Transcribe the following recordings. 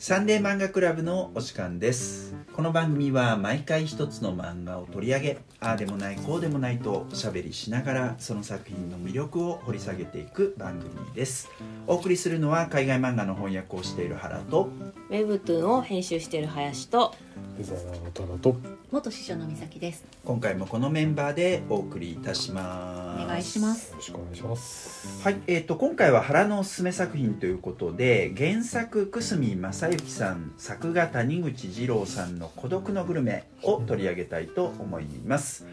サンデー漫画クラブのお時間です。この番組は毎回一つの漫画を取り上げああでもないこうでもないとおしゃべりしながらその作品の魅力を掘り下げていく番組です。お送りするのは海外漫画の翻訳をしている原とウェブトゥーンを編集している林とデザイナーのタナと。元師匠の美咲です。今回もこのメンバーでお送りいたします。お願いします。よ。ろしくお願いします。はい、えー、と今回は原のおすすめ作品ということで原作久住正幸さん作画谷口二郎さんの「孤独のグルメ」を取り上げたいと思います、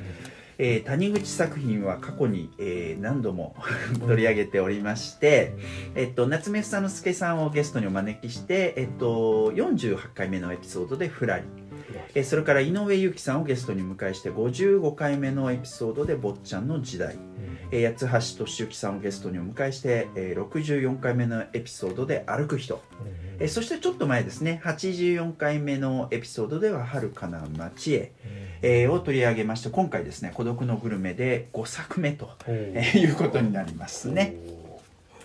えー谷口作品は過去に、えー何度も 取り上げておりまして、えっと、夏目房之助さんをゲストにお招きして、えっと、48回目のエピソードで「ふらり」えーそれから井上裕樹さんをゲストに迎えして55回目のエピソードで「坊ちゃんの時代」えー八橋俊之さんをゲストにお迎えして、えー64回目のエピソードで「歩く人」えーそしてちょっと前ですね。84回目のエピソードでは「遥かな街へ」えーを取り上げまして今回ですね「孤独のグルメ」で5作目と、えー。いうことになりますね。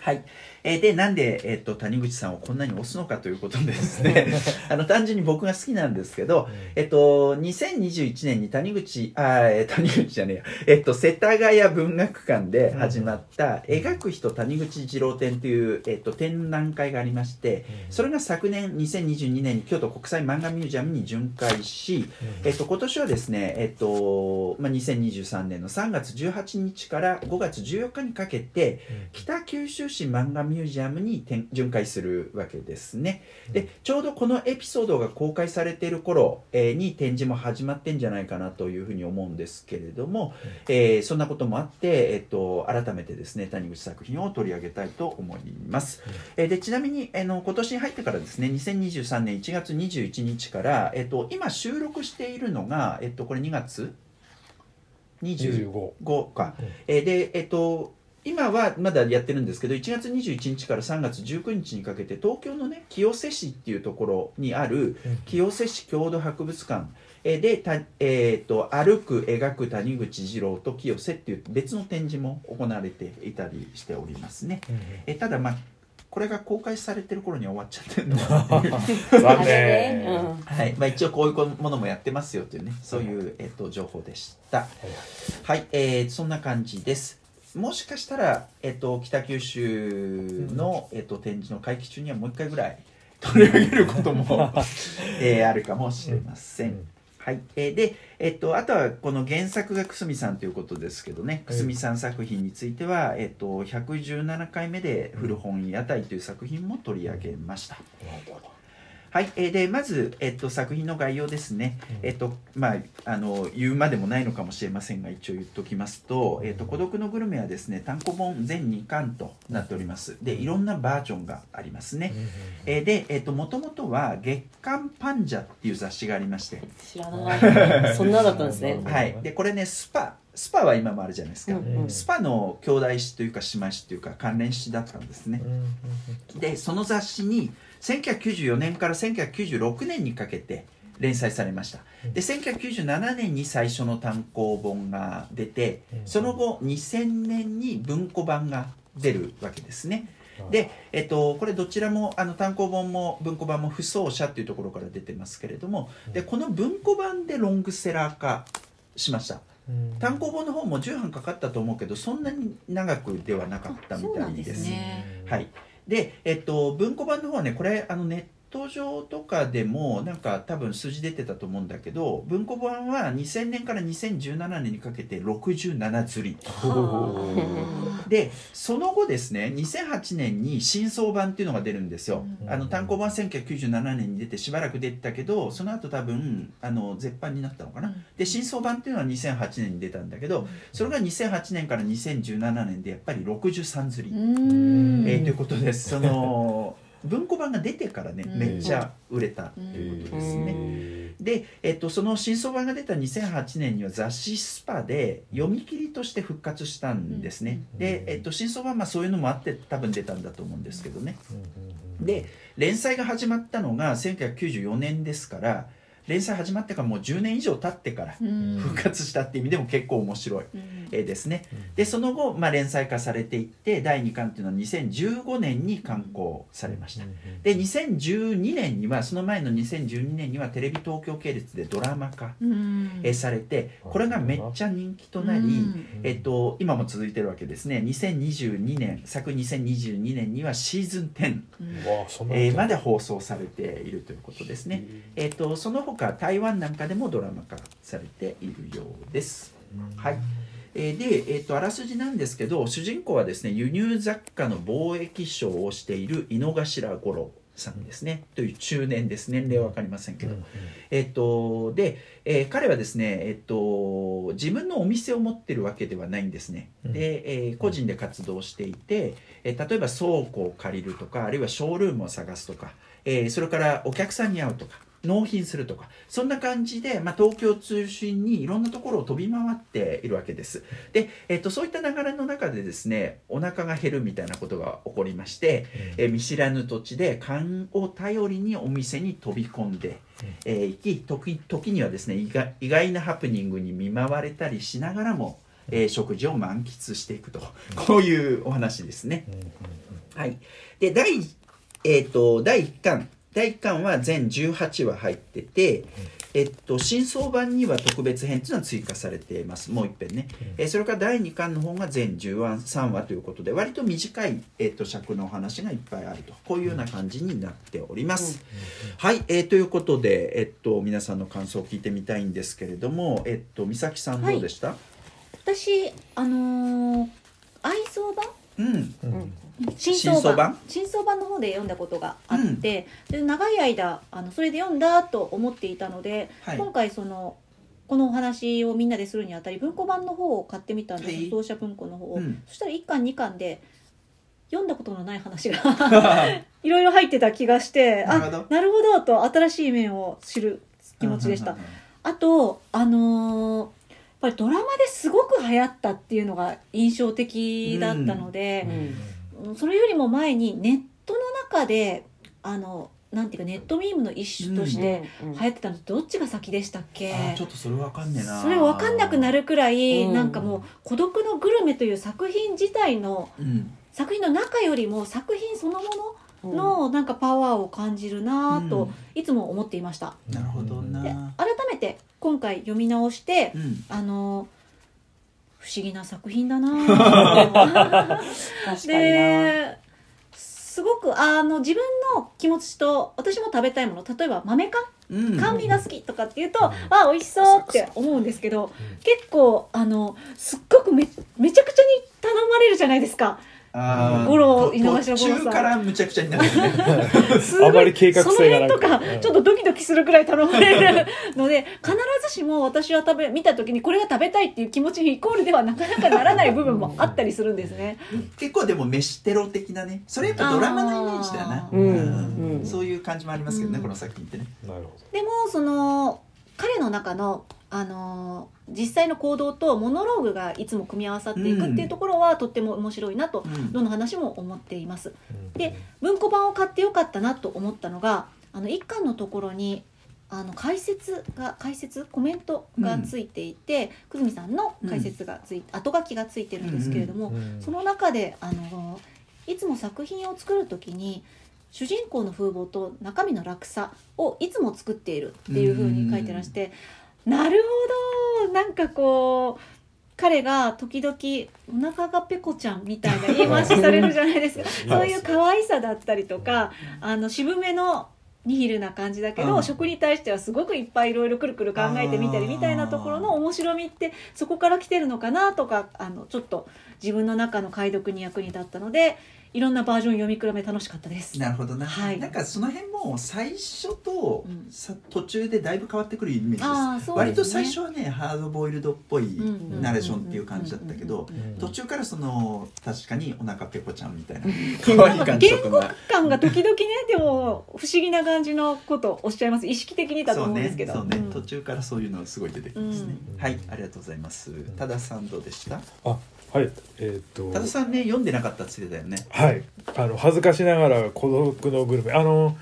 はい、えーでなんで、えー、と谷口さんをこんなに推すのかということでですね。あの単純に僕が好きなんですけど、えっと、2021年に谷口、あー、えー谷口じゃねえや、えっと、世田谷文学館で始まった、描く人谷口二郎展という、えっと、展覧会がありまして、それが昨年2022年に京都国際漫画ミュージアムに巡回し、えっと、今年はですね、えっと、まあ、2023年の3月18日から5月14日にかけて、北九州市漫画ミュージアムに展巡回するわけですね。でちょうどこのエピソードが公開されている頃、えーに展示も始まってんじゃないかなというふうに思うんですけれども、えーそんなこともあって、えっと改めてですね谷口作品を取り上げたいと思います。えーでちなみにあの今年に入ってからですね2023年1月21日から、えっと今収録しているのが、えっとこれ2月20 25 5か、うん。えーでえっと今はまだやってるんですけど1月21日から3月19日にかけて東京のね清瀬市っていうところにある清瀬市郷土博物館えーでた、えー、と歩く描く谷口二郎と清瀬っていう別の展示も行われていたりしておりますね、えーただまあこれが公開されてる頃には終わっちゃってるの。で残念。はい。まあ、一応こういうものもやってますよというねそういう、えっと情報でした。はい、えーそんな感じですもしかしたら、えっと北九州の、えっと展示の会期中にはもう一回ぐらい 取り上げることも、えーあるかもしれません、うん。はい、えーで、えっと、あとはこの原作が久住さんということですけどね。はい。久住さん作品については、えっと、117回目で「古本屋台」という作品も取り上げました、はい、えーでまず、えっと、作品の概要ですね、えっとまあ、あの言うまでもないのかもしれませんが一応言っておきますと「えっと、孤独のグルメ」はですね単行本全2巻となっております。でいろんなバージョンがありますね、えーで、えっと、もともとは月刊パンジャっていう雑誌がありまして、知らない。そんなだったんですね。うんはい、でこれねスパスパは今もあるじゃないですか、うんうん。スパの兄弟誌というか姉妹誌というか関連誌だったんですね、でその雑誌に1994年から1996年にかけて連載されました。で1997年に最初の単行本が出てその後2000年に文庫版が出るわけですね。で、えっと、これどちらもあの単行本も文庫版も不走者っていうところから出てますけれどもでこの文庫版でロングセラー化しました単行本の方も10版かかったと思うけどそんなに長くではなかったみたいです。すね。はい、で、えっと、文庫版の方はねこれあのネット上とかでもなんか多分数字出てたと思うんだけど文庫版は2000年から2017年にかけて67釣り。でその後ですね2008年に新装版っていうのが出るんですよ、うん。あの単行版1997年に出てしばらく出てたけどその後多分あの絶版になったのかな、うん。で新装版っていうのは2008年に出たんだけどそれが2008年から2017年でやっぱり63釣り、うん。えーということです。その文庫版が出てからね、うん。めっちゃ売れた。ということですね、ねで、えっと、その新装版が出た2008年には雑誌スパで読み切りとして復活したんですね、うん。で、えっと、新装版まあそういうのもあって多分出たんだと思うんですけどね。で連載が始まったのが1994年ですから連載始まってからもう10年以上経ってからうん。復活したっていう意味でも結構面白いうん。絵ですね。でその後、まあ、連載化されていって第2巻っていうのは2015年に刊行されました。で2012年にはその前の2012年にはテレビ東京系列でドラマ化、されてこれがめっちゃ人気となり、うん。えっと、今も続いてるわけですね。2022年昨2022年にはシーズン10、うん。わあそんなえーまで放送されているということですね、えっと、その他台湾なんかでもドラマ化されているようです。はい。えーで、えー、とあらすじなんですけど主人公はですね輸入雑貨の貿易商をしている井の頭五郎さんですね、という中年です。年齢は分かりませんけど、えっとで、えー彼はですね、えっと、自分のお店を持ってるわけではないんですね。うん。で、えー個人で活動していて、えー例えば倉庫を借りるとかあるいはショールームを探すとか、えーそれからお客さんに会うとか納品するとかそんな感じで、まあ、東京を中心にいろんなところを飛び回っているわけです。で、えっと、そういった流れの中でですねお腹が減るみたいなことが起こりまして、えー見知らぬ土地で勘を頼りにお店に飛び込んで、えー行き時時にはですね意外意外なハプニングに見舞われたりしながらも、えー食事を満喫していくと。こういうお話ですね。はい、で第,、えー、と第1巻第1巻は全18話入ってて、えっと、新装版には特別編っていうのは追加されています。もう一遍ね、えーそれから第2巻の方が全13話ということで割と短い、えっと、尺のお話がいっぱいあると。こういうような感じになっております、はい、えーということで、えっと、皆さんの感想を聞いてみたいんですけれども、えっと、美咲さんどうでした、私あのー愛想版？うん。新新装版？新装版？の方で読んだことがあって、で長い間あのそれで読んだと思っていたので、はい。今回そのこのお話をみんなでするにあたり文庫版の方を買ってみたんです、はい。当社文庫の方を、うん。そしたら1巻2巻で読んだことのない話が いろいろ入ってた気がしてなるほど。あなるほどと新しい面を知る気持ちでした。あとあのーやっぱりドラマですごく流行ったっていうのが印象的だったので、それよりも前にネットの中であのなんていうかネットミームの一種として流行ってたのどっちが先でしたっけ、あーちょっとそれわかんねえな。それ分かんなくなるくらい、うん。なんかもう「孤独のグルメ」という作品自体のうん。作品の中よりも作品そのもののなんかパワーを感じるなぁといつも思っていました。なるほど改めて今回読み直して、うん。あの不思議な作品だな。ぁ 確かにな。ですごくあの自分の気持ちと私も食べたいもの例えば豆缶うん。甘味が好きとかっていうと、あ美味しそうって思うんですけど、結構あのすっごくめめちゃくちゃに頼まれるじゃないですか五郎と井上翔五郎さん。途中からむちゃくちゃになるよね。すごいあまり計画性がなくその辺とかちょっとドキドキするくらい頼まれる。ので必ずしも私は食べ見た時にこれが食べたいっていう気持ちにイコールではなかなかならない部分もあったりするんですね。結構でも飯テロ的なね。それやっぱドラマのイメージだよな。うん。うん。そういう感じもありますけどね、うん。この作品ってね。なるほでもその彼の中のあの実際の行動とモノローグがいつも組み合わさっていくっていうところはとっても面白いなとうん。どの話も思っています。どで文庫版を買ってよかったなと思ったのがあの一巻のところにあの解説が解説？コメントがついていて、久住さんの解説がついて、後書きがついてるんですけれども、その中であのいつも作品を作る時に主人公の風貌と中身の落差をいつも作っているっていうふうに書いてらして、なるほど。なんかこう彼が時々お腹がペコちゃんみたいな言い回しされるじゃないですか。そういう可愛さだったりとかあの渋めのニヒルな感じだけど、うん。食に対してはすごくいっぱいいろいろくるくる考えてみたりみたいなところの面白みってそこから来てるのかなとかあのちょっと自分の中の解読に役に立ったのでいろんなバージョン読み比べ楽しかったです。なるほどな、はい。なんかその辺も最初とうん。さ途中でだいぶ変わってくるイメージです。あーそうですね。割と最初はねハードボイルドっぽいうんナレーションっていう感じだったけどうん途中からその確かにお腹ペコちゃんみたいな。可愛い感じとかが感が時々ねでも不思議な感じのことをおっしゃいます。意識的にだとそうね思うんですけど。そうね、うん。途中からそういうのがすごい出てきますね、うん。はいありがとうございます。多田さんどうでした？あはい。えっと。多田さんね読んでなかったって言ってたよね。はい。あの恥ずかしながら孤独のグルメ。あの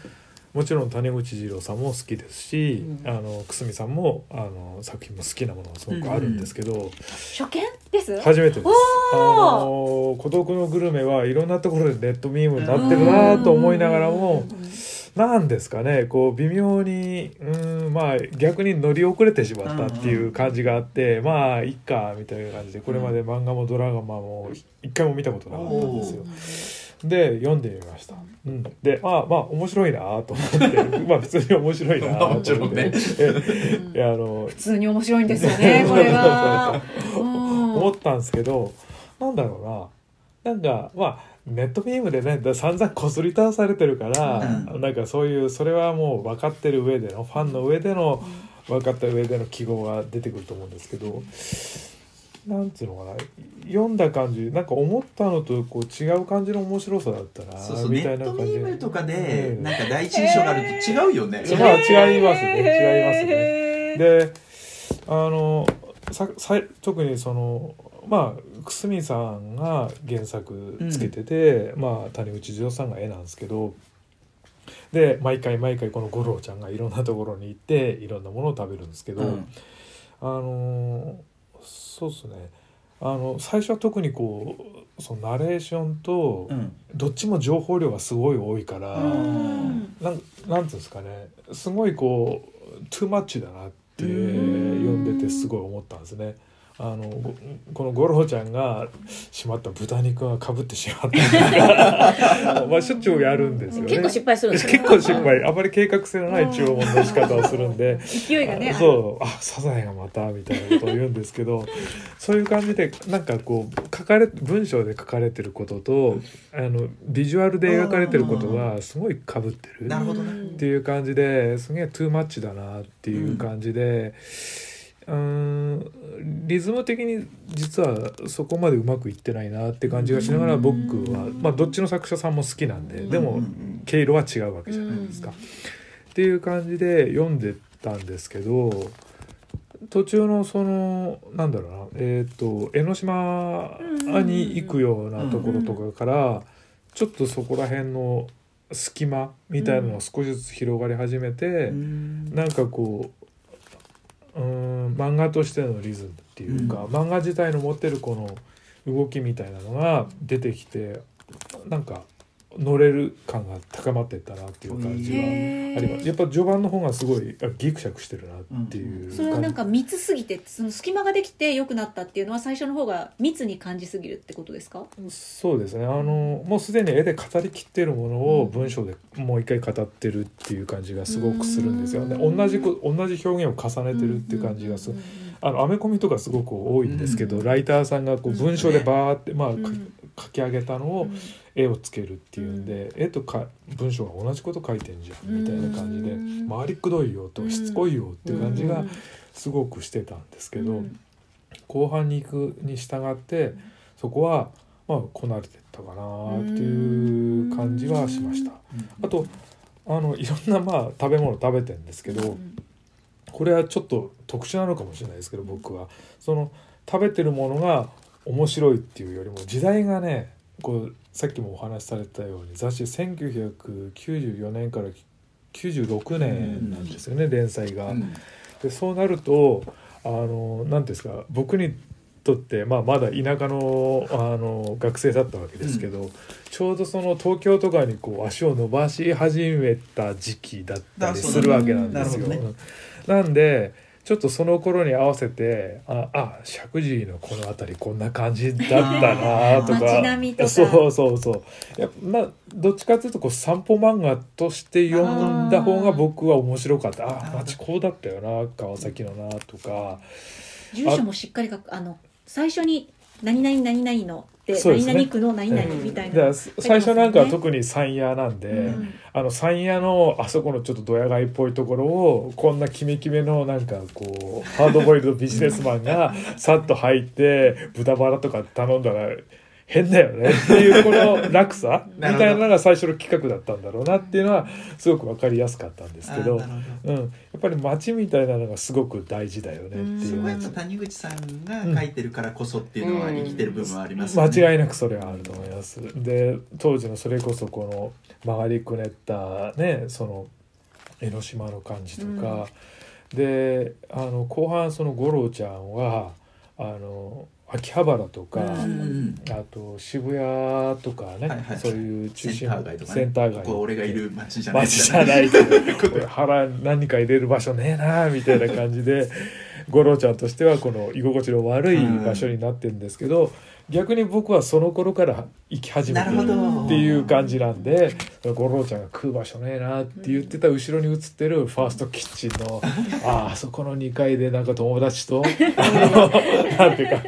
もちろん谷口二郎さんも好きですし、うん。あの久住さんもあの作品も好きなものがすごくあるんですけど、初見です？初めてです。あおの孤独のグルメはいろんなところでネットミームになってるなと思いながらもなんですかねこう微妙にうんまあ逆に乗り遅れてしまったっていう感じがあって、まあいっかみたいな感じでこれまで漫画もドラマも一回も見たことなかったんですよ。で読んでみました。うん、でまあまあ面白いなと思って まあ普通に面白いなと思って。もちろんね。えいやあの普通に面白いんですよねこれは。うん。思ったんですけどなんだろうななんかまあネットミームでねだ散々こすり倒されてるから、うなんかそういうそれはもう分かってる上でのファンの上での分かった上での記号が出てくると思うんですけどなんていうのかな読んだ感じなんか思ったのとこう違う感じの面白さだったなそうそうネみたいットミな感じームとかでうん。なんか第一印象があると違うよね、まあ違いますね。違いますね。ねであのささ特にそのまあ久住さんが原作つけてて、まあ谷口二郎さんが絵なんですけどで毎回毎回この五郎ちゃんがいろんなところに行っていろんなものを食べるんですけど、うん。あのそうですね。あの最初は特にこうそのナレーションとうん。どっちも情報量がすごい多いから。うん。なんなんていうんですかね。すごいこうトゥーマッチだなって読んでてすごい思ったんですね。あのごこの五郎ちゃんがしまった豚肉がかぶってしまった。りとかまあしょっちゅうやるんですよね。結構失敗するんですよ結構失敗。あまり計画性のない注文の仕方をするんで。勢いがねそう。あサザエがまたみたいなことを言うんですけど そういう感じでなんかこう書かれ文章で書かれてることとあのビジュアルで描かれてることがすごいかぶってるなるほどね。っていう感じですげえトゥーマッチだなっていう感じで。うーんリズム的に実はそこまでうまくいってないなって感じがしながら僕は、まあ、どっちの作者さんも好きなんででもうんうん。毛色は違うわけじゃないですか。っていう感じで読んでたんですけど途中のそのなんだろうなえっ、と江ノ島に行くようなところとかからちょっとそこら辺の隙間みたいなのが少しずつ広がり始めて、うん。なんかこううーん漫画としてのリズムっていうか、漫画自体の持ってるこの動きみたいなのが出てきてなんか乗れる感が高まっていったなっていう感じはあります。やっぱ序盤の方がすごいあギクシャクしてるなっていう。感じ。それはなんか密すぎてその隙間ができて良くなったっていうのは最初の方が密に感じすぎるってことですか？そうですね。あのもうすでに絵で語りきってるものを文章でもう一回語ってるっていう感じがすごくするんですよ。ねうん。同じこ同じ表現を重ねてるっていう感じがする。あのアメコミとかすごく多いんですけど、うんライターさんがこう文章でバーって、まあ、書き上げたのを絵をつけるっていうんで、絵とか文章が同じこと書いてんじゃんみたいな感じでうん。回りくどいよとしつこいよっていう感じがすごくしてたんですけど、後半に行くに従ってそこはまあこなれてったかなっていう感じはしました。あとあのいろんなまあ食べ物食べてんですけど、これはちょっと特殊なのかもしれないですけど僕は。その食べてるものが面白いっていうよりも時代がねこうさっきもお話しされたように雑誌1994年から96年なんですよね、連載が。うん。でそうなるとあの何ですか僕にとって、まあ、まだ田舎のあの学生だったわけですけど、ちょうどその東京とかにこう足を伸ばし始めた時期だったりするわけなんですよ。なるほどうん。なんでちょっとその頃に合わせてああ石神井のこの辺りこんな感じだったなとか。とか。そうそうそういやまあどっちかというとこう散歩漫画として読んだ方が僕は面白かった。ああ町こうだったよな川崎のなとか。住所もしっかり書く。あの最初に何々何々のでそうですね。何々区の何々うん。みたいな、だから最初なんかは特に山屋なんで、うん。あの山屋のあそこのちょっとドヤ街っぽいところをこんなキメキメのなんかこうハードボイルドビジネスマンがさっと入って豚バラとか頼んだら変だよね。っていうこの落差 みたいなのが最初の企画だったんだろうなっていうのはすごく分かりやすかったんですけどうん、やっぱり街みたいなのがすごく大事だよねってうんいそうこはやっぱ谷口さんが書いてるからこそっていうのは生きてる部分はありますよね。間違いなくそれはあると思います。で当時のそれこそこの曲がりくねったねその江ノ島の感じとか、であの後半その五郎ちゃんはあの秋葉原とか、うんあと渋谷とかね、はいはいそういう中心センター街とか、ね、センター街。ここ俺がいる街じゃない。街じゃないけど腹何か入れる場所ねえなみたいな感じで五郎ちゃんとしてはこの居心地の悪い場所になってるんですけど、逆に僕はその頃から行き始めなてるっていう感じなんで五郎ちゃんが食う場所ねえなって言ってた後ろに映ってるファーストキッチンの ああそこの2階でなんか友達と なんていうか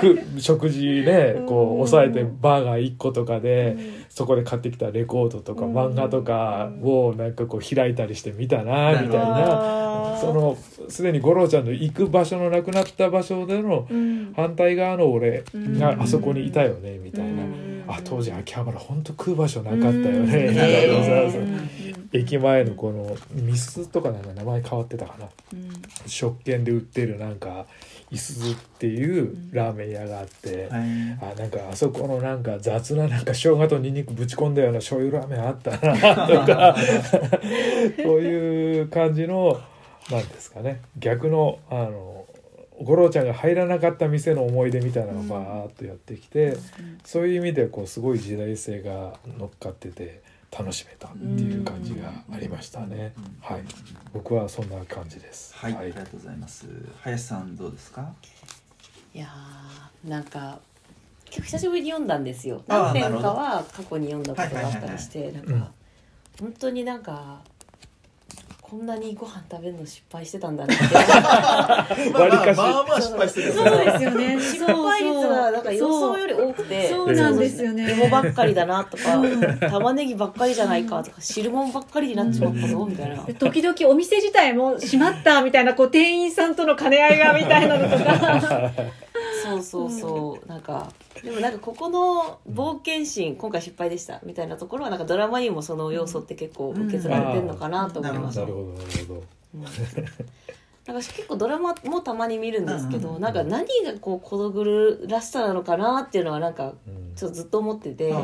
く食事ねこう抑えてバーガー1個とかでそこで買ってきたレコードとか漫画とかをなんかこう開いたりして見たなみたいな。そのすでに五郎ちゃんの行く場所のなくなった場所でのうん。反対側の俺があそこにいたよねみたいな。うん。あ当時秋葉原ほんと食う場所なかったよね駅前のこのミスとかなんか名前変わってたかな。食券で売ってるなんかいすずっていうラーメン屋があって、はい。あなんかあそこのなんか雑ななんか生姜とニンニクぶち込んだような醤油ラーメンあったな とか。そういう感じのなんですかね。逆のあの五郎ちゃんが入らなかった店の思い出みたいなのがバーッとやってきて、そういう意味でこうすごい時代性が乗っかってて楽しめたっていう感じがありましたね。はい、僕はそんな感じです。はい、ありがとうございます。林さんどうですか？いやーなんか結構久しぶりに読んだんですよ。何編かは過去に読んだことがあったりしてなんうんか本当になんかこんなにご飯食べるの失敗してたんだなって。割りかし。まあまあまあ失敗してるよそうですよね。失敗率がなんか予想より多くて。そうなんですよね。芋ばっかりだなとか玉ねぎばっかりじゃないかとか汁物ばっかりになっちまったぞみたいな。で時々お店自体も閉まったみたいなこう店員さんとの兼ね合いがみたいなのとか。そうそうそう。なんかでもなんかここの冒険心今回失敗でしたみたいなところはなんかドラマにもその要素って結構受け継がれてるのかなと思います、なるほどなるほど。うん。なんか結構ドラマもたまに見るんですけど、なんか何がこう孤独らしさなのかなっていうのはなんかうん。ちょっとずっと思ってて、あ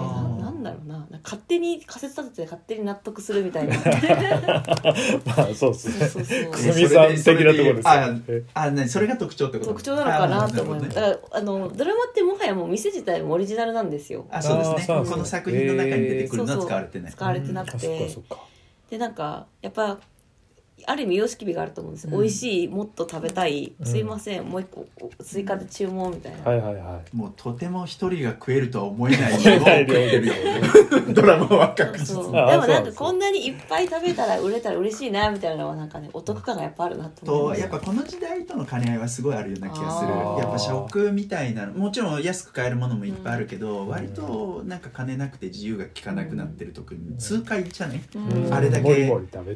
なんだろうな。勝手に仮説立てて勝手に納得するみたいな。まあそうですね。そうそうそう。くすみさん的なところです。あね。それが特徴ってこと？特徴なのかなと思います、あだからあのドラマってもはやもう店自体もオリジナルなんですよ。あそうですね。あそうなんですね。この作品の中に出てくるのは使われてない。使われてなくうん。あそっかてそっか。でなんかやっぱある意味様式美があると思うんですよ、うん。美味しいもっと食べたい、うん。すいません。もう一個追加で注文みたいな、はいはいはい。もうとても一人が食えるとは思えない。量を食ってるよ ドラマは確実でもなんかこんなにいっぱい食べたら売れたら嬉しいなみたいなのはなんかねお得感がやっぱあるなと思います。とやっぱこの時代との兼ね合いはすごいあるような気がする。やっぱ食みたいなのもちろん安く買えるものもいっぱいあるけど、割となんか金なくて自由が利かなくなってる時に痛快じゃね、うん。あれだけ。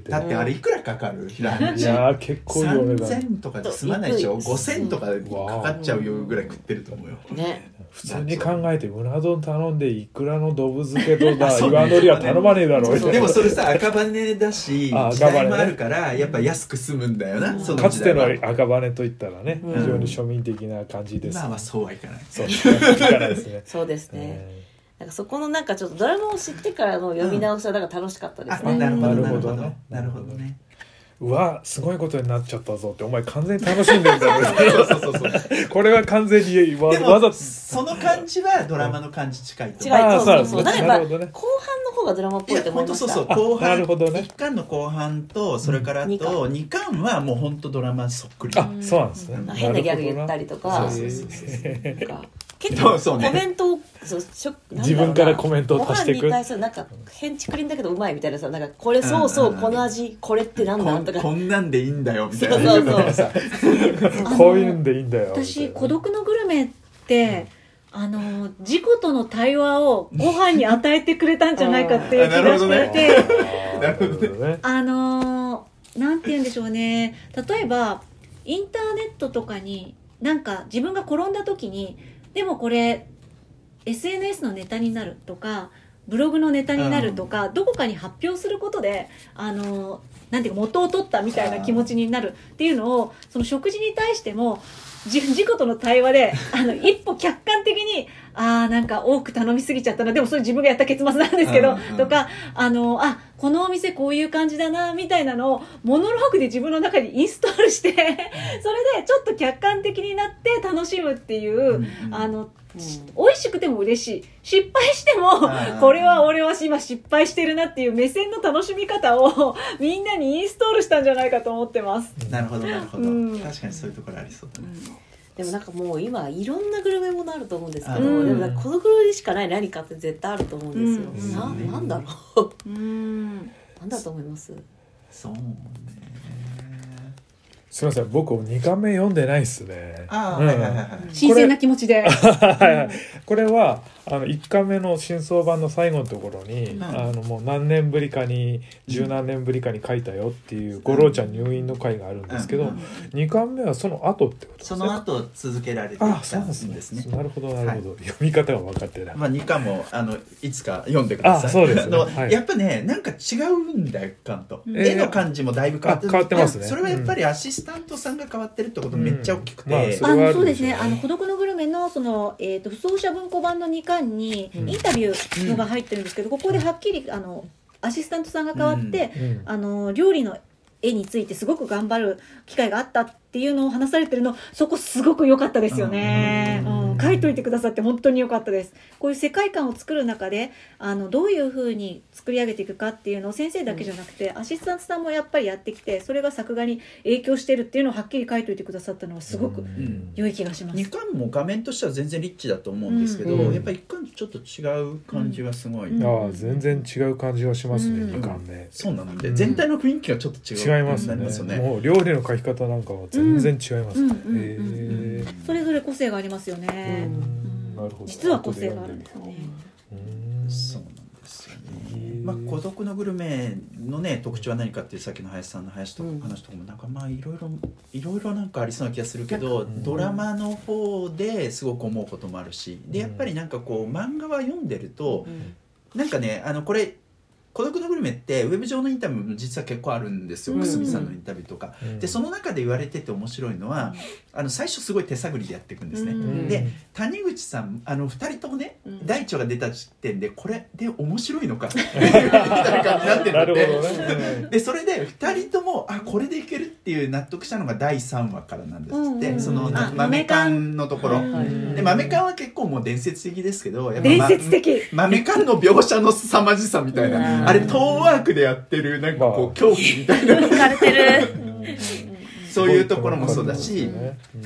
だってあれいくらかかる平い飯やー結構いいお値段。3000とかで済まないでしょ？うん5000とかでかかっちゃうよぐらい食ってると思うよ。ね。普通に考えてうな丼頼んでいくらのどぶ漬けとだそう岩のりは頼まねえだろそうでもそれさ赤羽だしあ時代も赤羽ねあるからやっぱ安く済むんだよな、かつての赤羽といったらね、うん非常に庶民的な感じです。今はそうはいかない。そうですね。聞かないですね。そうですね、えなんかそこのなんかちょっとドラマを知ってからの読み直しはなんか楽しかったであすね、なるほどね。なるほどね。ーうわすごいことになっちゃったぞってお前完全に楽しんでんだろ そうそうそうこれは完全にわわざと。その感じはドラマの感じ近いと違思う。あーいそう。そうそうそう。なんですねだから後半の方がドラマっいぽいと思や本当いましたそうそう。後なる半ほどね。一巻の後半とそれからと巻二巻はもう本当ドラマそっくり。あそうなんですね。うん。変なギャグ言ったりとか。そうそうそうそう結構そうそうね。コメントをそう自分からコメントを足していくご飯に対するなんか変竹林だけどうまいみたいなさなんかこれそうそううんこの味これってなんだとか。こんなんでいいんだよみたいな。そうそうそう。こういうんでいいんだよ私「孤み独のグルメ」ってあの事故との対話をご飯に与えてくれたんじゃないかっていう気がしていて、ななるほどね。ね。あのーなんて言うんでしょうね。例えばインターネットとかになんか自分が転んだ時にでもこれ SNS のネタになるとかブログのネタになるとか、どこかに発表することであのーなんていうか元を取ったみたいな気持ちになるっていうのをその食事に対してもじ 事故との対話であの一歩客観的にああなんか多く頼みすぎちゃったな。でもそれ自分がやった結末なんですけどうんうん。とかあのあこのお店こういう感じだなみたいなのをモノローグで自分の中にインストールしてそれでちょっと客観的になって楽しむっていう、うんあのうん。美味しくても嬉しい。失敗してもこれは俺は今失敗してるなっていう目線の楽しみ方をみんなにインストールしたんじゃないかと思ってます。なるほどなるほど、うん。確かにそういうところありそうだね、でもなんかもう今いろんなグルメものあると思うんですけど、うん。でもなんか孤独にしかない何かって絶対あると思うんですよ、うん。ななんだろう？うん。なんだと思います？そうねすみません僕2巻目読んでないっすね。ああ、うん。はいはいはいはい。新鮮な気持ちで。これはあの1巻目の新装版の最後のところに、ん。あのもう何年ぶりかに十何年ぶりかに書いたよっていう五郎ちゃん入院の回があるんですけど、うん。2巻目はその後ってことですそねの後続けられていたあそうなんですね。んですねなるほどなるほど、読み方が分かってない、まあ、2巻もあのいつか読んでください。あそうですね。あのはい。やっぱねなんか違うんだよ巻と、うん。絵の感じもだいぶ変わってあ変わってますね。それはやっぱりアシスタントさんが変わってるってことめっちゃ大きくて、うんまあそあそうですね。あの孤独のグルメのそのえっ、と不走者文庫版の2巻にうん。インタビューのが入ってるんですけど、ここではっきりあのアシスタントさんが変わって、うん。あの料理の絵についてすごく頑張る機会があったっていうのを話されてるのそこすごく良かったですよね、ううんん。書いといてくださって本当に良かったです。こういう世界観を作る中であのどういうふうに作り上げていくかっていうのを先生だけじゃなくて、アシスタントさんもやっぱりやってきてそれが作画に影響してるっていうのをはっきり書いといてくださったのはすごくうん。良い気がします、2巻も画面としては全然リッチだと思うんですけど、うん。やっぱ1巻とちょっと違う感じはすごい、うん。ああ全然違う感じはしますね、うん。2巻目そうなので、うん。全体の雰囲気がちょっと違う。違いますね。もう料理の書き方なんかは全然違いますね、うんうんうんうんへえそれぞれ個性がありますよね、うん。うんなるほど。実は個性があるん。ですよねうん。そうなんですよへね。ーまあ孤独のグルメのね特徴は何かっていうさっきの林さんの話とうん話とかもなんかまあいろいろいろいろなんかありそうな気がするけど、うん。ドラマの方ですごく思うこともあるし。でやっぱりなんかこう漫画は読んでるとなんかねあのこれ孤独のグルメってウェブ上のインタビューも実は結構あるんですよ、うん。くすみさんのインタビューとか。うん。でその中で言われてて面白いのはあの最初すごい手探りでやっていくんですね。うん。で谷口さんあの2人ともね、うん。第一話が出た時点でこれで面白いのか みたいな感じになってなるでね、でそれで2人ともあこれでいけるっていう納得したのが第3話からなんですって、うんそのあ豆缶のところ、うんうんで豆缶は結構もう伝説的ですけどやっぱ伝説的。ま豆缶の描写の凄まじさみたいな、うんあれトーンワークでやってるなんかこうまあ。恐怖みたいな。疲れてる。そういうところもそうだし、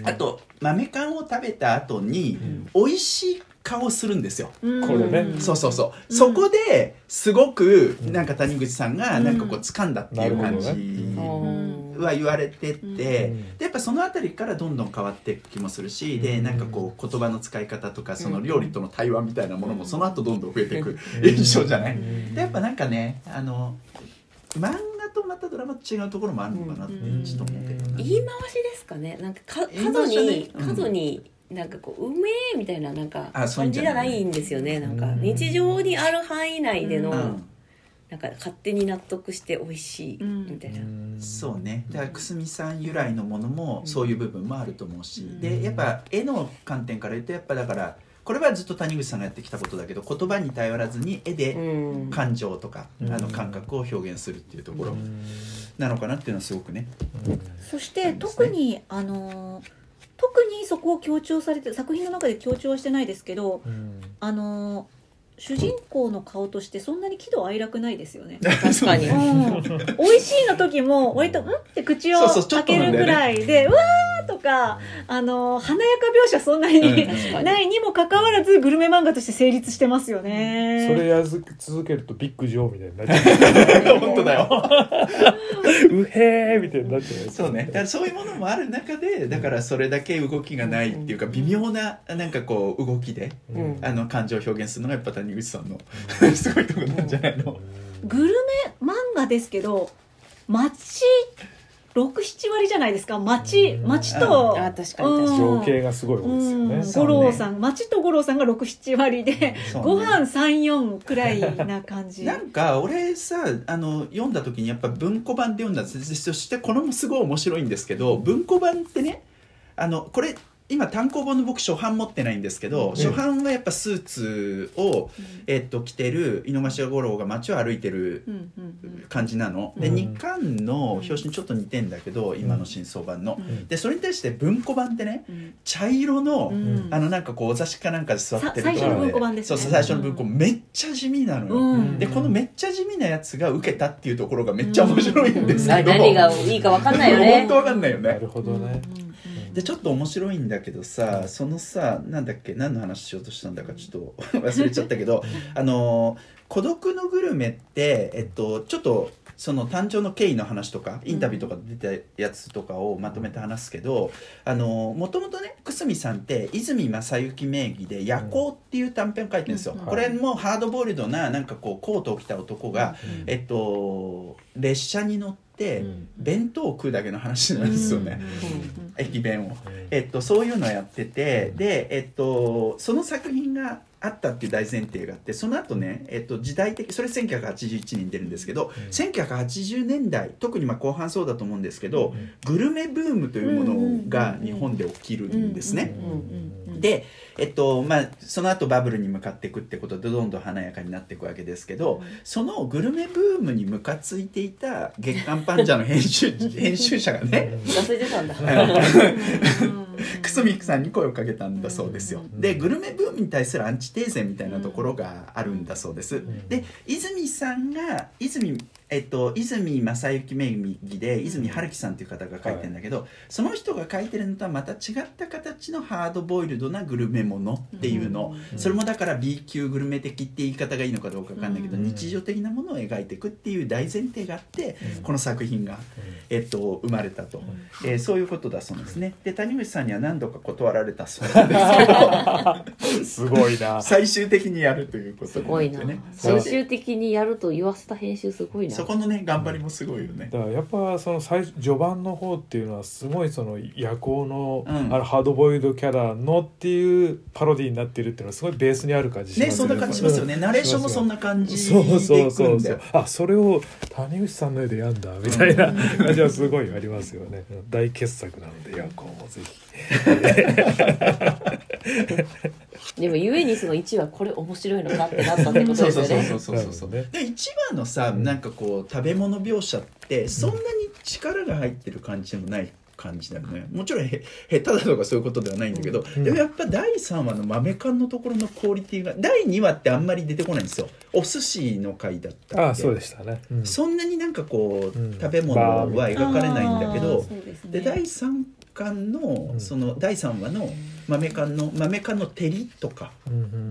あと豆缶を食べた後に美味しい顔するんですよ、うん。これね。そうそうそう、うん。そこですごくうん。なんか谷口さんがなんかこう掴んだっていう感じ。なるほどねは言われてて、うん。でやっぱその辺りからどんどん変わっていく気もするし、でうん。なんかこう言葉の使い方とかその料理との対話みたいなものもその後どんどん増えていくうん。印象じゃない、うん。でやっぱなんかねあの漫画とまたドラマと違うところもあるのかなってちょっと思うけどな、言い回しですかね？なんかか角にうん。角になんかこう「うめえ」みたいななんか感じじゃなないいんですよね。なんかうん。日常にある範囲内でのうんなんか勝手に納得して美味しいうん。みたいな。そうね。だからくすみさん由来のものもそういう部分もあると思うし、うん。でやっぱ絵の観点から言うとやっぱだからこれはずっと谷口さんがやってきたことだけど言葉に頼らずに絵でうん。感情とか、うん。あの感覚を表現するっていうところうんなのかなっていうのはすごくね。うん。そして特にあの特にそこを強調されて作品の中で強調はしてないですけどうん。あの主人公の顔としてそんなに喜怒哀楽ないですよね。確かに。うん、美味しいの時も割と「ん?」って口をそうそうちょっと開けるぐらいで「うわー!」とかあの華やか描写そんなに、うんないにもかかわらずグルメ漫画として成立してますよね。それやず続けるとビッグジョーみたいになっちゃう。本当だよ。うへーみたいになっちゃう。そうね。だからそういうものもある中でだからそれだけ動きがないっていうか微妙ななんかこう動きでうん。あの感情を表現するのがやっぱ谷口さんの すごいところなんじゃないの？グルメ漫画ですけど街67割じゃないですか？街うん。街とあ確かに情景がすごい多いですよね。五郎さん町と五郎さんが67割で、ね。ご飯34くらいな感じ。なんか俺さあの読んだ時にやっぱ文庫版で読んだんですそしてこれもすごい面白いんですけど文庫版ってねあのこれ今単行本の僕初版持ってないんですけど、ん。初版はやっぱスーツを、えっと着てる井の頭五郎が街を歩いてるうんうんうん。感じなの、でうん。2巻の表紙にちょっと似てんだけど、今の新装版の、うん。でそれに対して文庫版ってねうん。茶色の、うん。あのなんかこうお座敷かなんかで座ってるさ最初の文庫版ですね。そうそう最初の文庫。めっちゃ地味なのよ、うん。でこのめっちゃ地味なやつが受けたっていうところがめっちゃ面白いんですけど、何がいいか分かんないよ 本ね当わかんないよなねるほどね、でちょっと面白いんだけどさそのさなんだっけ何の話しようとしたんだかちょっと 忘れちゃったけどあの「孤独のグルメ」って、えっと、ちょっとその誕生の経緯の話とかインタビューとかで出たやつとかをまとめて話すけどもともとね久住さんって泉正幸名義で「夜行」っていう短編を書いてるんですよ、うん。これもハードボイルドななんかこうコートを着た男が、えっと、列車に乗ってうん弁当を食うだけの話なんですよね、駅弁を。えっと、そういうのをやっててで、えっと、その作品があったっていう大前提があってその後ね、えっと、時代的それ1981年に出るんですけど、うん。1980年代特にまあ後半そうだと思うんですけど、うん。グルメブームというものが日本で起きるんですね。で、えっとまあ、その後バブルに向かっていくってことでどんどん華やかになっていくわけですけど、そのグルメブームにムカついていた「月刊パンジャー」の編集 編集者がね忘れてたん。だクスミックさんに声をかけたんだそうですよ。ん。でグルメブームに対するアンチテーゼみたいなところがあるんだそうです。ん。で泉さんが泉えっと、泉正幸名義で泉春樹さんという方が書いてるんだけど、その人が書いてるのとはまた違った形のハードボイルドなグルメものっていうの、うん。それもだから B 級グルメ的って言い方がいいのかどうかわかんないけど、うん。日常的なものを描いていくっていう大前提があって、うん。この作品が、えっと、生まれたと、えーそういうことだそうですね。で谷口さんには何度か断られたそうなんですけど。すごいな。最終的にやるということすごいな。最終的にやると言わせた編集すごいなそこのね頑張りもすごいよね。だからやっぱその最序盤の方っていうのはすごいその夜行の,、うん。あのハードボイルドキャラのっていうパロディになってるっていうのはすごいベースにある感じしますね。そんな感じしますよね。ナレーションもそんな感じでそうそうそうんそう。あそれを谷口さんの絵でやんだみたいな感じはすごいありますよね。大傑作なので夜行もぜひでもゆえにその1はこれ面白いのかってなったってことそうそうですよねそう。そうそうそうなるほで一話のさなんかこう食べ物描写ってそんなに力が入ってる感じでもない感じだよね。もちろんへ下手だとかそういうことではないんだけど、うん。でもやっぱ第3話の豆缶のところのクオリティが第2話ってあんまり出てこないんですよ。お寿司の回だったああそうでしたね、うん。そんなになんかこう、うん。食べ物は描かれないんだけあどーそうですね。で第3巻の、うん。その第3話の豆缶の豆缶の照りとか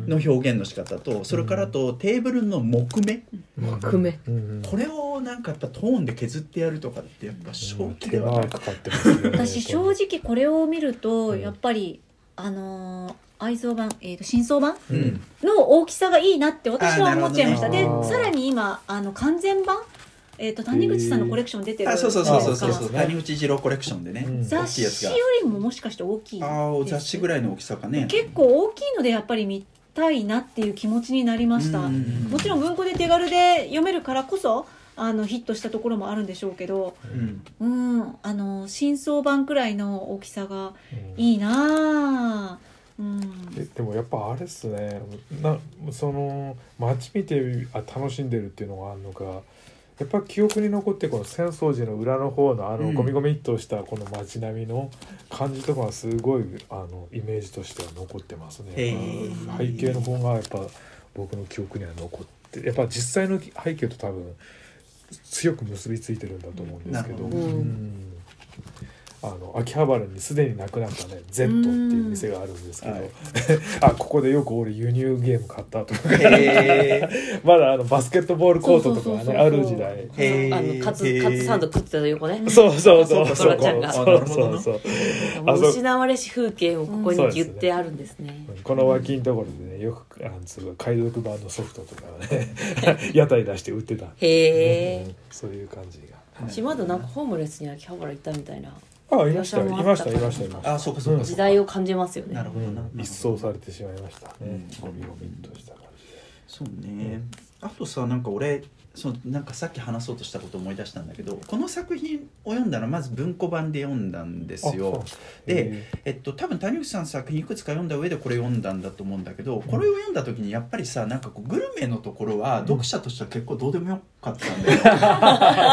の表現の仕方とそれからあとテーブルの木目。木目。これをなんかやっぱトーンで削ってやるとかってやっぱ正気で手はなかかってますよね。私正直これを見るとうん。やっぱりあのー愛蔵版、えー、と新装版うん。の大きさがいいなって私は思っちゃいました、ね。さらに今あの完全版、えー、と谷口さんのコレクション出てるあそうそうそうそうそう。そう谷口二郎コレクションでね、うん雑誌よりももしかして大きいああ雑誌ぐらいの大きさかね。結構大きいのでやっぱり見たいなっていう気持ちになりました、うん。もちろん文庫で手軽で読めるからこそあのヒットしたところもあるんでしょうけどうん。うんあの新装版くらいの大きさがうん。いいなあうん。ででもやっぱあれっすね。なその街見てあ楽しんでるっていうのがあるのかやっぱ記憶に残ってこの浅草寺の裏の方のあうんのゴミゴミっとしたこの街並みの感じとかはすごいあのイメージとしては残ってますね。へ背景の方がやっぱ僕の記憶には残ってやっぱ実際の背景と多分強く結びついてるんだと思うんですけど。どうんあの秋葉原にすでになくなったね Z っていう店があるんですけど、はい。あここでよく俺輸入ゲーム買ったとか。まだあのバスケットボールコートとかそうそうそうそう。がねある時代。あのカツカツサンド食ってた横ね。そうそうそうあそうトラちゃんが。そうそうそう。もうあそう失われし風景をここにギュッてあるんですね。この脇のところでねよくあのすごい解読版のソフトとかをね。屋台出して売ってた。へえうん。そういう感じが。島田なんかホームレスに秋葉原行ったみたいなあいましたよいましたいましたいました。あそうかそうか。時代を感じますよね。なるほどな、うん一掃されてしまいましたね。うん。ゴミゴミっとした感じで。そうね。あとさなんか俺そのなんかさっき話そうとしたことを思い出したんだけどこの作品を読んだのはまず文庫版で読んだんですよ。でえっと、多分谷口さんの作品いくつか読んだ上でこれ読んだんだと思うんだけどこれを読んだ時にやっぱりさなんかこうグルメのところは読者としては結構どうでもよかったんだ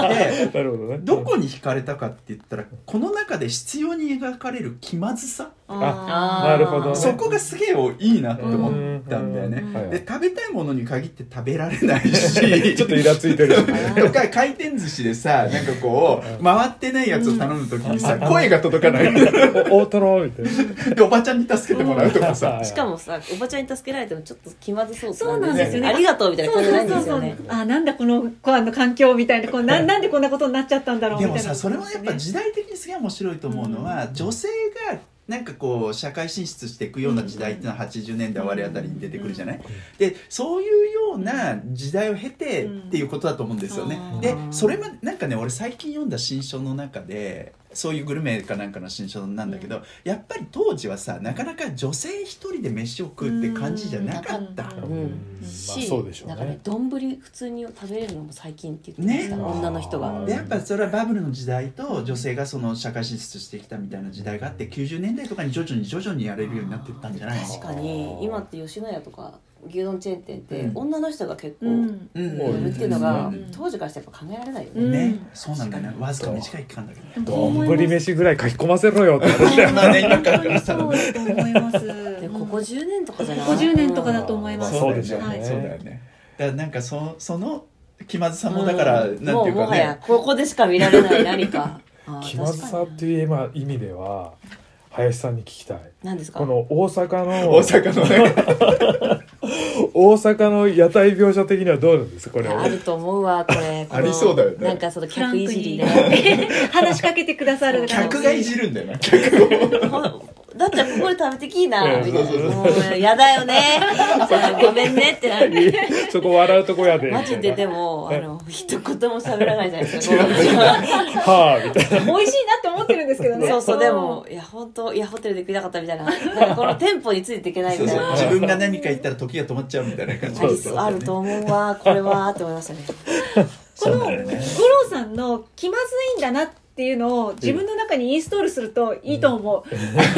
よ。でどこに惹かれたかって言ったらこの中で執拗に描かれる気まずさあなるほどね。そこがすげえいいなって思ったんだよね。うん。はいで食べたいものに限って食べられないし ちょっとイラついてる。回転寿司でさなんかこう回ってないやつを頼む時にさ声が届かない。お大トロみたいな。でおばちゃんに助けてもらうとかさ。しかもさおばちゃんに助けられてもちょっと気まずそうそうなんですよね。ありがとうみたいなそう感じないんそうそうそうですよねあなんだこのこうあの環境みたいなこうななんでこんなことになっちゃったんだろうみたいな。でもさそれはやっぱ時代的にすげえ面白いと思うのは、女性がなんかこう社会進出していくような時代っていうのは80年代終わりあたりに出てくるじゃない、でそういうような時代を経てっていうことだと思うんですよね、うん。でそれまなんかね俺最近読んだ新書の中でそういうグルメかなんかの新書なんだけど、やっぱり当時はさなかなか女性一人で飯を食うって感じじゃなかった、うん。うん。まあしそうでしょうね。なんかね丼普通に食べれるのも最近って言ってました、ね。女の人が。うん。でやっぱそれはバブルの時代と女性がその社会進出してきたみたいな時代があって90年代とかに徐々に徐々にやれるようになっていったんじゃないの？確かに。今って吉野家とか牛丼チェーン店ってうん。女の人が結構うん。うん。やるっていうのがうん。当時からしてやっぱ考えられないようん。ね、ね、そうなんだよね。わずか短い期間だけどね。丼飯ぐらい書き込ませろよって話だよまあねそう思います。でここ10年とかじゃない？50年とかだと思います。そうでしょうね。はいそうだよね。だからなんかそその気まずさもだから、うん。なんていうかもうもはやねここでしか見られない何か。気まずさっていう今意味では林さんに聞きたい。何ですか？この大阪の大阪の。ね 大阪の屋台描写的にはどうなんですか？これあると思うわこれ。ありそうだよね。なんかその客いじりで。話しかけてくださる。客がいじるんだよな。客を だったらここで食べてきいな。うん。みたいな。もうやだよね。ごめんねってなる。そこ笑うとこやで。マジででももあの一言も喋らないじゃないですか。はあみたいな。美味しいなって思ってるんですけどね。そうそうでもいや本当いやホテルで食いたかったみたいな。このテンポについていけないみたいな。自分が何か言ったら時が止まっちゃうみたいな感じあると思うわこれはって思いましたね。そうだよね。五郎さんの気まずいんだなっていうのを自分の中にインストールするといいと思う、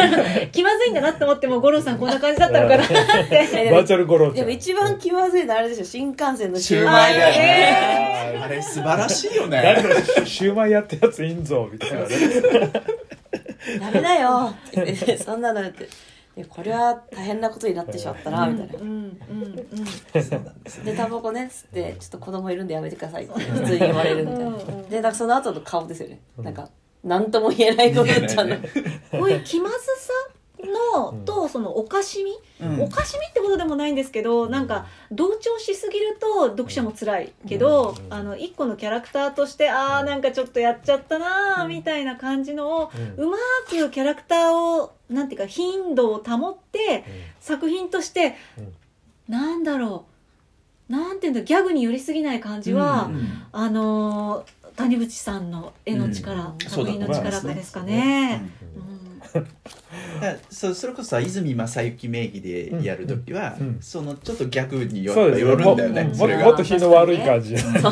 気まずいんだなって思っても五郎さんこんな感じだったのかな。ってバーチャルゴロちゃん。でも一番気まずいのはあれでしょ新幹線のシシューマイだよね。ねあれ素晴らしいよ誰ねだシューマイやったやついんぞみたいなね。ダメだよ。って言ってそんなのってこれは大変なことになってしまったなみたいな。うんうんうん。そうなんでタバコね吸ってちょっと子供いるんでやめてくださいって普通に言われるみたいな。でなんかその後の顔ですよね。なんか何とも言えないことになっちゃうの。言こういう気まずさのとそのおかしみ、うん。おかしみってことでもないんですけどなんか同調しすぎると読者も辛いけど、うん。あの一個のキャラクターとしてあーなんかちょっとやっちゃったなーみたいな感じのをうまくキャラクターをなんていうか頻度を保って作品として、うん。なんだろうなんていうんだギャグに寄りすぎない感じは、うん。あのー谷口さんの絵の力、うん。作品の力かですかうん。ね。だからそそれこそさ泉正幸名義でやる時は、うんうんそのちょっと逆によそうです寄るんだよねもそれが。もっと日の悪い感じ。そんな。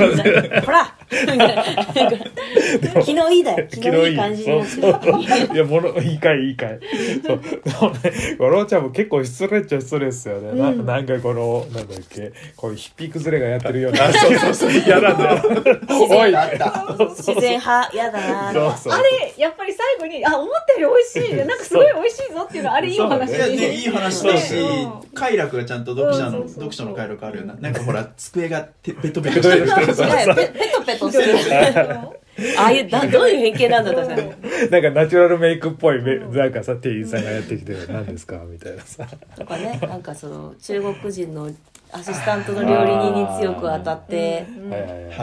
ほら昨日いいだよ。昨日いい。感じになってそうそう。いやものいいかいいいかい。そうでもね。五郎ちゃんも結構失礼っちゃ失礼ですよね、なうん。なんかこのなんだっけこういうヒッピー崩れがやってるような。あそうそう。そう嫌なんだよおい。自然派やだなそうそう。あれやっぱり最後にあ思ったより美味しい。なんかすごい美味しいぞっていうのはあれいいお話いやで。ねいい話だしうん。快楽がちゃんと読者のうん。そうそうそう読書の快楽あるような。なんかほら机がてベトベトしてる。ベトペトペトするああいうだどういう偏見なんだろう確かになんかナチュラルメイクっぽいめなんかさ店員さんがやってきて何ですか？みたいなさ。とかね。なんかその中国人のアシスタントの料理人に強く当たって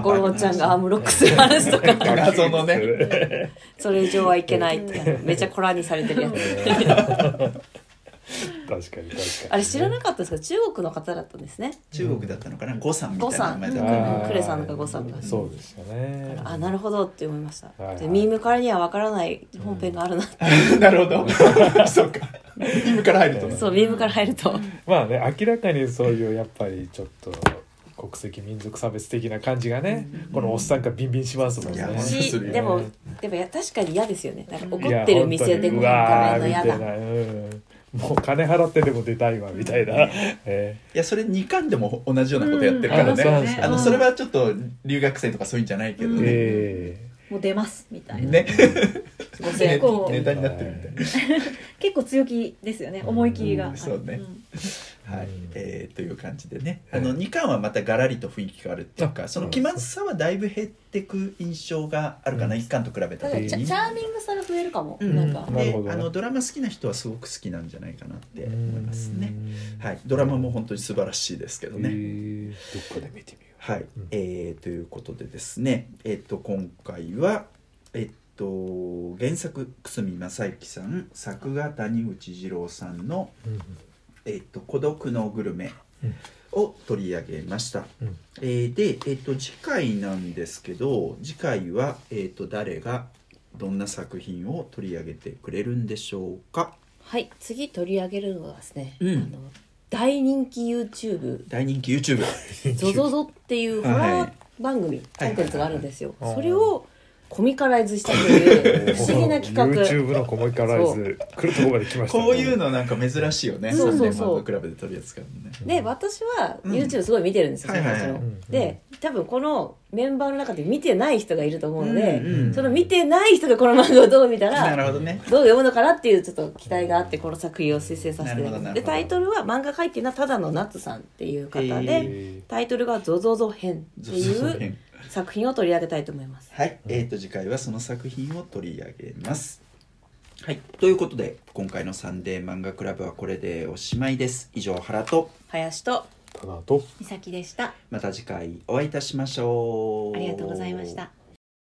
五郎ちゃんがアームロックする話とか。謎のね。それ以上はいけないって。めっちゃコラにされてるやつ 確かに確かにあれ知らなかったですけど中国の方だったんですね。中国だったのかな？呉さんみたいな呉さん名前だクレさんか呉さんがそうでしたねあなるほどって思いました、でミームからには分からない本編があるな、なるほど。そうか。今から入ると。ねそうミームから入ると、まあね明らかにそういうやっぱりちょっとこ国籍民族差別的な感じがね、このおっさんがビンビンしますもんね。でもでもいや確かに嫌ですよね。なんか怒ってる店でご飯食べるの嫌だもう金払ってでも出たいわみたいな、えいやそれ2巻でも同じようなことやってるからね、うん。あのそれはちょっと留学生とかそういうんじゃないけどーね、えもう出ますみたいな、ね。ごせん。構ネタになってるみたいな。結構強気ですよね。思い切りが。ある、うんそうね。ん。はい。うん、えーという感じでね、うんあの2巻はまたガラリと雰囲気があるっていうかあその気まずさはだいぶ減ってく印象があるかな、うん。1巻と比べたただチャ時にチャーミングさが増えるかも、うん。なんか。あのドラマ好きな人はすごく好きなんじゃないかなってー思いますね、うん。はい、ドラマも本当に素晴らしいですけどね、えーどっかで見てみよはい、うん。えーということでですね。えっ、と今回はえっ、と原作久住正幸さん作画谷口二郎さんのう、うん「えっと孤独のグルメ」を取り上げました、うん。えーで、えっと次回なんですけど次回は、えっと誰がどんな作品を取り上げてくれるんでしょうか？はい。次取り上げるのはですね、うん。あの大人気 YouTube 大人気 YouTube ゾゾゾっていうホラー番組コンテンツがあるんですよ、それをコミカライズしたという不思議な企画。YouTube のコミカライズ来るところまで来ましたね。こういうのなんか珍しいよね。そうそうそう。クラブで取り扱うのね。で私はうん YouTube すごい見てるんですよ、はいはいはい。で多分このメンバーの中で見てない人がいると思うので、うんうんその見てない人がこの漫画をどう見たなるらほどね。どう読むのかなっていうちょっと期待があってこの作品を推薦させて。いただきますでタイトルは漫画描いてるのはただの夏さんっていう方で、えタイトルが「ゾゾゾ編」ってゾゾいうゾ編作品を取り上げたいと思いますはい、えー、と次回はその作品を取り上げます。はい、ということで今回の「サンデー漫画クラブ」はこれでおしまいです。以上原と林とーただと美咲でしたまた次回お会いいたしましょう。ありがとうございました